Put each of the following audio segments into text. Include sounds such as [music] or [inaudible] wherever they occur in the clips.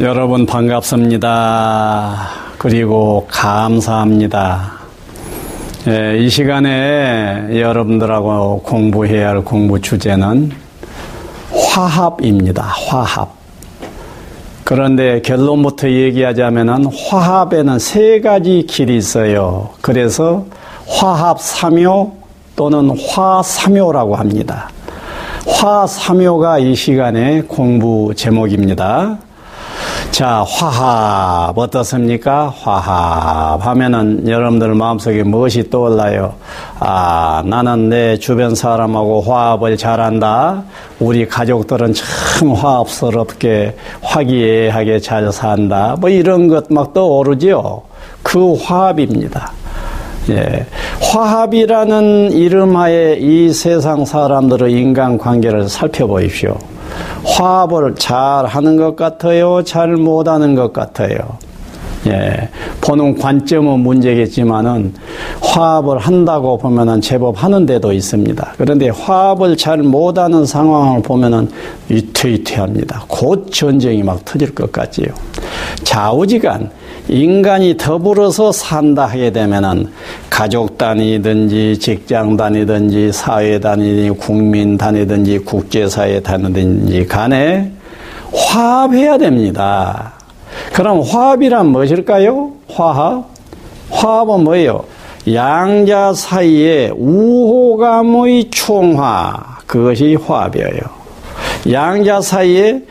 여러분 반갑습니다. 그리고 감사합니다. 예, 이 시간에 여러분들하고 공부해야 할 공부 주제는 화합입니다. 화합. 그런데 결론부터 얘기하자면 화합에는 세 가지 길이 있어요. 그래서 화합 삼요 또는 화삼요라고 합니다. 화삼요가 이 시간의 공부 제목입니다. 자, 화합 어떻습니까? 화합 하면은 여러분들 마음속에 무엇이 떠올라요? 아, 나는 내 주변 사람하고 화합을 잘한다. 우리 가족들은 참 화합스럽게 화기애애하게 잘 산다. 뭐 이런 것 막 떠오르죠. 그 화합입니다. 예. 화합이라는 이름하에 이 세상 사람들의 인간관계를 살펴보십시오. 화합을 잘 하는 것 같아요? 잘 못하는 것 같아요? 예, 보는 관점은 문제겠지만은 화합을 한다고 보면은 제법 하는 데도 있습니다. 그런데 화합을 잘 못하는 상황을 보면은 위태위태합니다. 곧 전쟁이 막 터질 것 같지요. 좌우지간 인간이 더불어서 산다 하게 되면은 가족 단위든지 직장 단위든지 사회 단위든지 국민 단위든지 국제사회 단위든지 간에 화합해야 됩니다. 그럼 화합이란 무엇일까요? 화합? 화합은 뭐예요? 양자 사이에 우호감의 총화. 그것이 화합이에요. 양자 사이에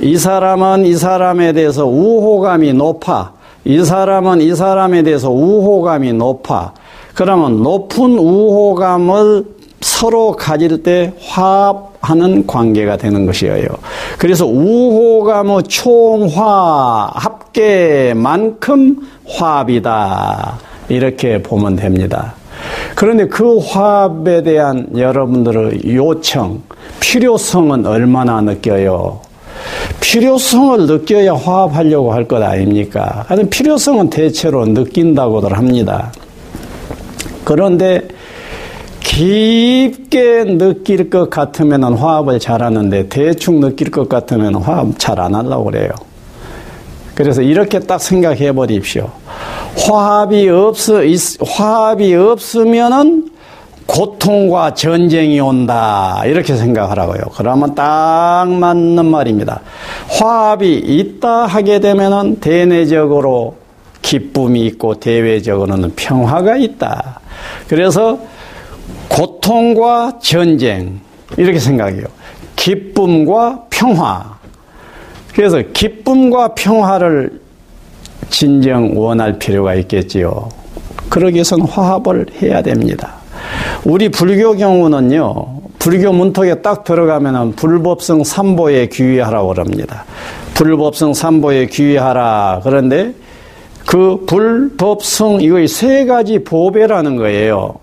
이 사람은 이 사람에 대해서 우호감이 높아. 이 사람은 이 사람에 대해서 우호감이 높아. 그러면 높은 우호감을 서로 가질 때 화합하는 관계가 되는 것이에요. 그래서 우호감의 총화, 합계만큼 화합이다. 이렇게 보면 됩니다. 그런데 그 화합에 대한 여러분들의 요청, 필요성은 얼마나 느껴요? 필요성을 느껴야 화합하려고 할 것 아닙니까? 하여튼 필요성은 대체로 느낀다고들 합니다. 그런데 깊게 느낄 것 같으면 화합을 잘하는데 대충 느낄 것 같으면 화합 잘 안 하려고 그래요. 그래서 이렇게 딱 생각해 버립시오. 화합이 없어, 화합이 없으면은 고통과 전쟁이 온다. 이렇게 생각하라고요. 그러면 딱 맞는 말입니다. 화합이 있다 하게 되면은 대내적으로 기쁨이 있고 대외적으로는 평화가 있다. 그래서 고통과 전쟁 이렇게 생각해요. 기쁨과 평화. 그래서 기쁨과 평화를 진정 원할 필요가 있겠지요. 그러기 위해서는 화합을 해야 됩니다. 우리 불교 경우는요, 불교 문턱에 딱 들어가면은 불법성 삼보에 귀의하라고 그럽니다. 불법성 삼보에 귀의하라. 그런데 그 불법성, 이거 세 가지 보배라는 거예요.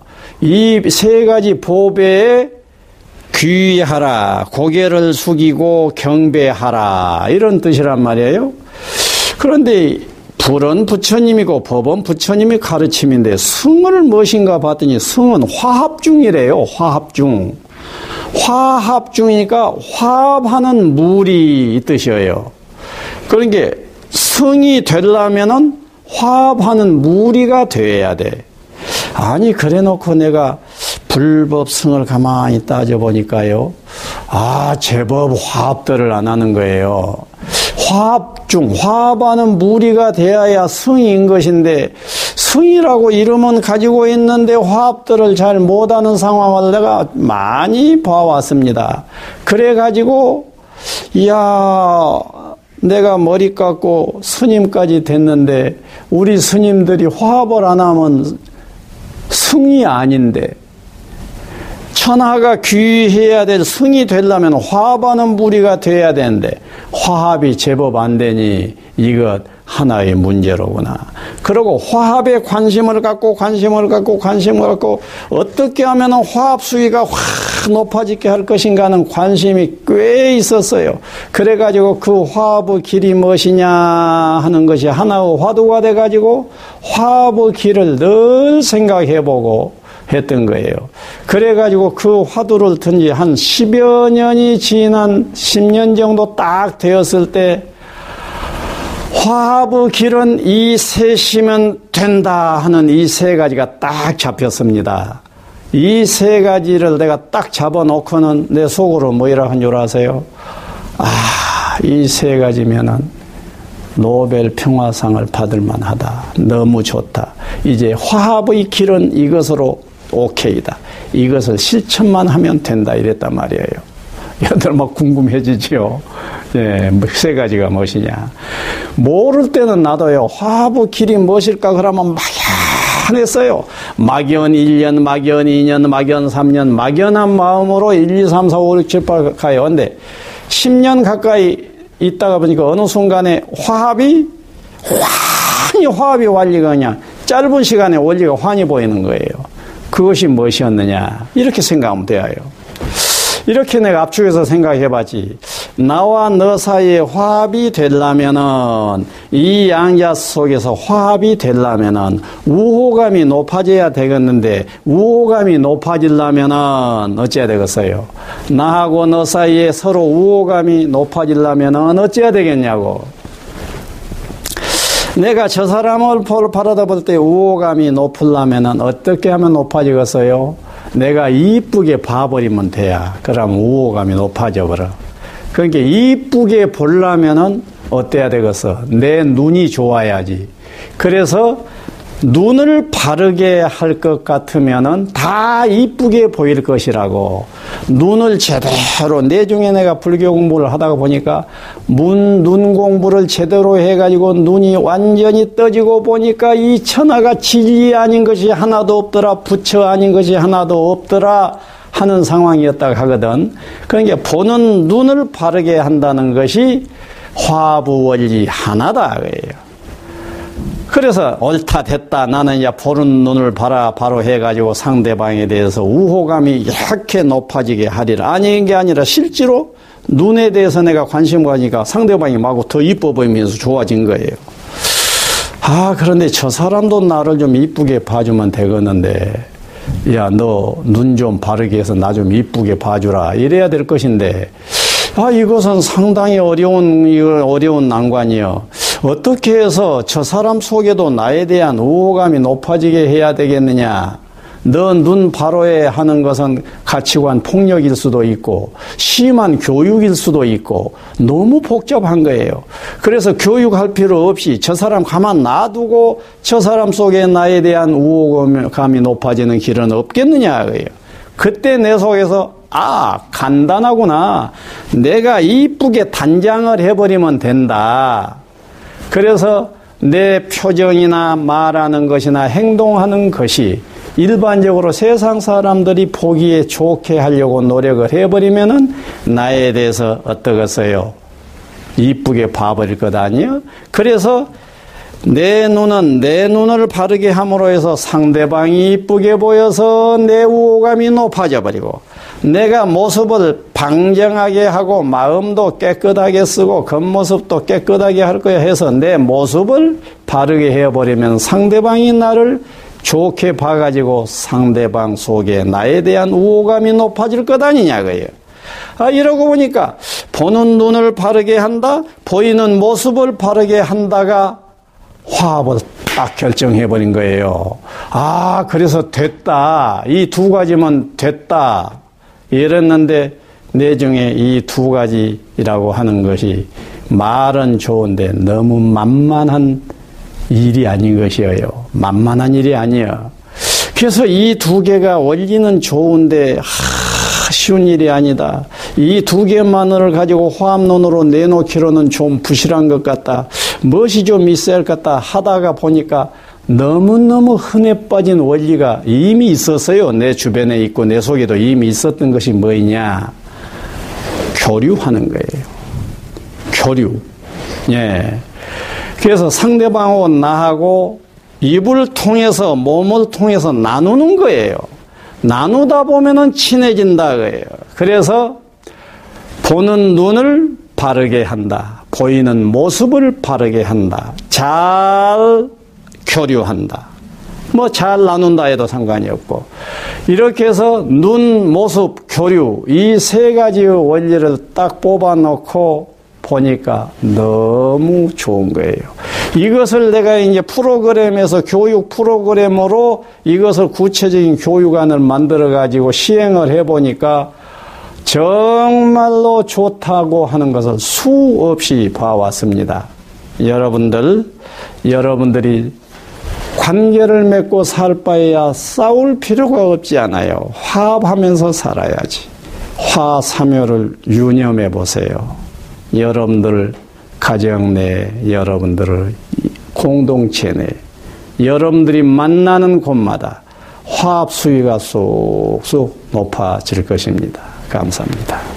이 세 가지 보배에 귀의하라. 고개를 숙이고 경배하라. 이런 뜻이란 말이에요. 그런데 불은 부처님이고 법은 부처님의 가르침인데 승을 무엇인가 봤더니 승은 화합 중이래요. 화합 중. 화합 중이니까 화합하는 물이 이 뜻이에요. 그러니까 승이 되려면은 화합하는 무리가 되어야 돼. 아니 그래 놓고 내가 불법승을 가만히 따져보니까요. 아 제법 화합들을 안 하는 거예요. 화합 중 화합하는 무리가 되어야 승인 것인데 승이라고 이름은 가지고 있는데 화합들을 잘 못하는 상황을 내가 많이 봐왔습니다. 그래 가지고 이야 내가 머리 깎고 스님까지 됐는데 우리 스님들이 화합을 안 하면 승이 아닌데 천하가 귀해야 될 승이 되려면 화합하는 무리가 돼야 되는데 화합이 제법 안 되니 이것 하나의 문제로구나. 그리고 화합에 관심을 갖고 관심을 갖고 관심을 갖고 어떻게 하면 화합 수위가 확 높아지게 할 것인가 하는 관심이 꽤 있었어요. 그래가지고 그 화합의 길이 무엇이냐 하는 것이 하나의 화두가 돼가지고 화합의 길을 늘 생각해보고 했던 거예요. 그래가지고 그 화두를 든 지 한 10여 년이 지난 10년 정도 딱 되었을 때, 화합의 길은 이 셋이면 된다 하는 이 세 가지가 딱 잡혔습니다. 이 세 가지를 내가 딱 잡아놓고는 내 속으로 뭐이라 한 줄 아세요? 아, 이 세 가지면은 노벨 평화상을 받을 만하다. 너무 좋다. 이제 화합의 길은 이것으로 오케이다. 이것을 실천만 하면 된다. 이랬단 말이에요. [laughs] 여러분들 막 궁금해지지요. 예, 뭐세 가지가 무엇이냐. 모를 때는 나도요, 화합의 길이 무엇일까? 그러면 막연했어요. 막연 1년, 막연 2년, 막연 3년, 막연한 마음으로 1, 2, 3, 4, 5, 6, 7, 8 가요. 근데 10년 가까이 있다가 보니까 어느 순간에 화합이, 환히 화합이 완리가 그냥 짧은 시간에 원리가 환히 보이는 거예요. 그것이 무엇이었느냐. 이렇게 생각하면 돼요. 이렇게 내가 압축해서 생각해 봤지. 나와 너 사이에 화합이 되려면은, 이 양자 속에서 화합이 되려면은, 우호감이 높아져야 되겠는데, 우호감이 높아지려면은, 어찌해야 되겠어요? 나하고 너 사이에 서로 우호감이 높아지려면은, 어찌해야 되겠냐고. 내가 저 사람을 바라다 볼 때 우호감이 높으려면 어떻게 하면 높아지겠어요? 내가 이쁘게 봐버리면 돼야. 그럼 우호감이 높아져 버려. 그러니까 이쁘게 보려면은 어때야 되겠어? 내 눈이 좋아야지. 그래서 눈을 바르게 할 것 같으면은 다 이쁘게 보일 것이라고. 눈을 제대로, 내중에 내가 불교 공부를 하다가 보니까 문, 눈 공부를 제대로 해가지고 눈이 완전히 떠지고 보니까 이 천하가 진리 아닌 것이 하나도 없더라. 부처 아닌 것이 하나도 없더라. 하는 상황이었다고 하거든. 그러니까 보는 눈을 바르게 한다는 것이 화부 원리 하나다. 그래서 옳다 됐다 나는 이제 보는 눈을 바라 바로 해가지고 상대방에 대해서 우호감이 이렇게 높아지게 하리라 아닌 게 아니라 실제로 눈에 대해서 내가 관심 가니까 상대방이 마구 더 이뻐 보이면서 좋아진 거예요. 아 그런데 저 사람도 나를 좀 이쁘게 봐주면 되겠는데 야 너 눈 좀 바르게 해서 나 좀 이쁘게 봐주라 이래야 될 것인데 아 이것은 상당히 어려운 어려운 난관이요. 어떻게 해서 저 사람 속에도 나에 대한 우호감이 높아지게 해야 되겠느냐? 너 눈 바로에 하는 것은 가치관 폭력일 수도 있고 심한 교육일 수도 있고 너무 복잡한 거예요. 그래서 교육할 필요 없이 저 사람 가만 놔두고 저 사람 속에 나에 대한 우호감이 높아지는 길은 없겠느냐 그예요. 그때 내 속에서 아 간단하구나. 내가 이쁘게 단장을 해버리면 된다. 그래서 내 표정이나 말하는 것이나 행동하는 것이 일반적으로 세상 사람들이 보기에 좋게 하려고 노력을 해버리면은 나에 대해서 어떠겠어요? 이쁘게 봐버릴 것 아니요? 그래서 내 눈은 내 눈을 바르게 함으로 해서 상대방이 이쁘게 보여서 내 우호감이 높아져 버리고 내가 모습을 방정하게 하고 마음도 깨끗하게 쓰고 겉모습도 깨끗하게 할 거야 해서 내 모습을 바르게 해버리면 상대방이 나를 좋게 봐가지고 상대방 속에 나에 대한 우호감이 높아질 것 아니냐고요. 아, 이러고 보니까 보는 눈을 바르게 한다, 보이는 모습을 바르게 한다가 화합을 딱 결정해버린 거예요. 아, 그래서 됐다. 이 두 가지면 됐다. 이랬는데 내중에 이 두 가지라고 하는 것이 말은 좋은데 너무 만만한 일이 아닌 것이에요. 만만한 일이 아니에요. 그래서 이 두 개가 원리는 좋은데 하, 쉬운 일이 아니다. 이 두 개만을 가지고 화합론으로 내놓기로는 좀 부실한 것 같다. 무엇이 좀 있어야 할 것 같다 하다가 보니까 너무너무 흔해 빠진 원리가 이미 있었어요. 내 주변에 있고 내 속에도 이미 있었던 것이 뭐냐? 교류하는 거예요. 교류. 예. 그래서 상대방하고 나하고 입을 통해서 몸을 통해서 나누는 거예요. 나누다 보면은 친해진다 거예요. 그래서 보는 눈을 바르게 한다. 보이는 모습을 바르게 한다. 잘 교류한다. 뭐 잘 나눈다 해도 상관이 없고 이렇게 해서 눈, 모습, 교류 이 세 가지의 원리를 딱 뽑아 놓고 보니까 너무 좋은 거예요. 이것을 내가 이제 프로그램에서 교육 프로그램으로 이것을 구체적인 교육안을 만들어 가지고 시행을 해 보니까 정말로 좋다고 하는 것을 수없이 봐왔습니다. 여러분들, 여러분들이 관계를 맺고 살 바에야 싸울 필요가 없지 않아요. 화합하면서 살아야지. 화사묘를 유념해 보세요. 여러분들 가정 내, 여러분들의 공동체 내, 여러분들이 만나는 곳마다 화합 수위가 쏙쏙 높아질 것입니다. 감사합니다.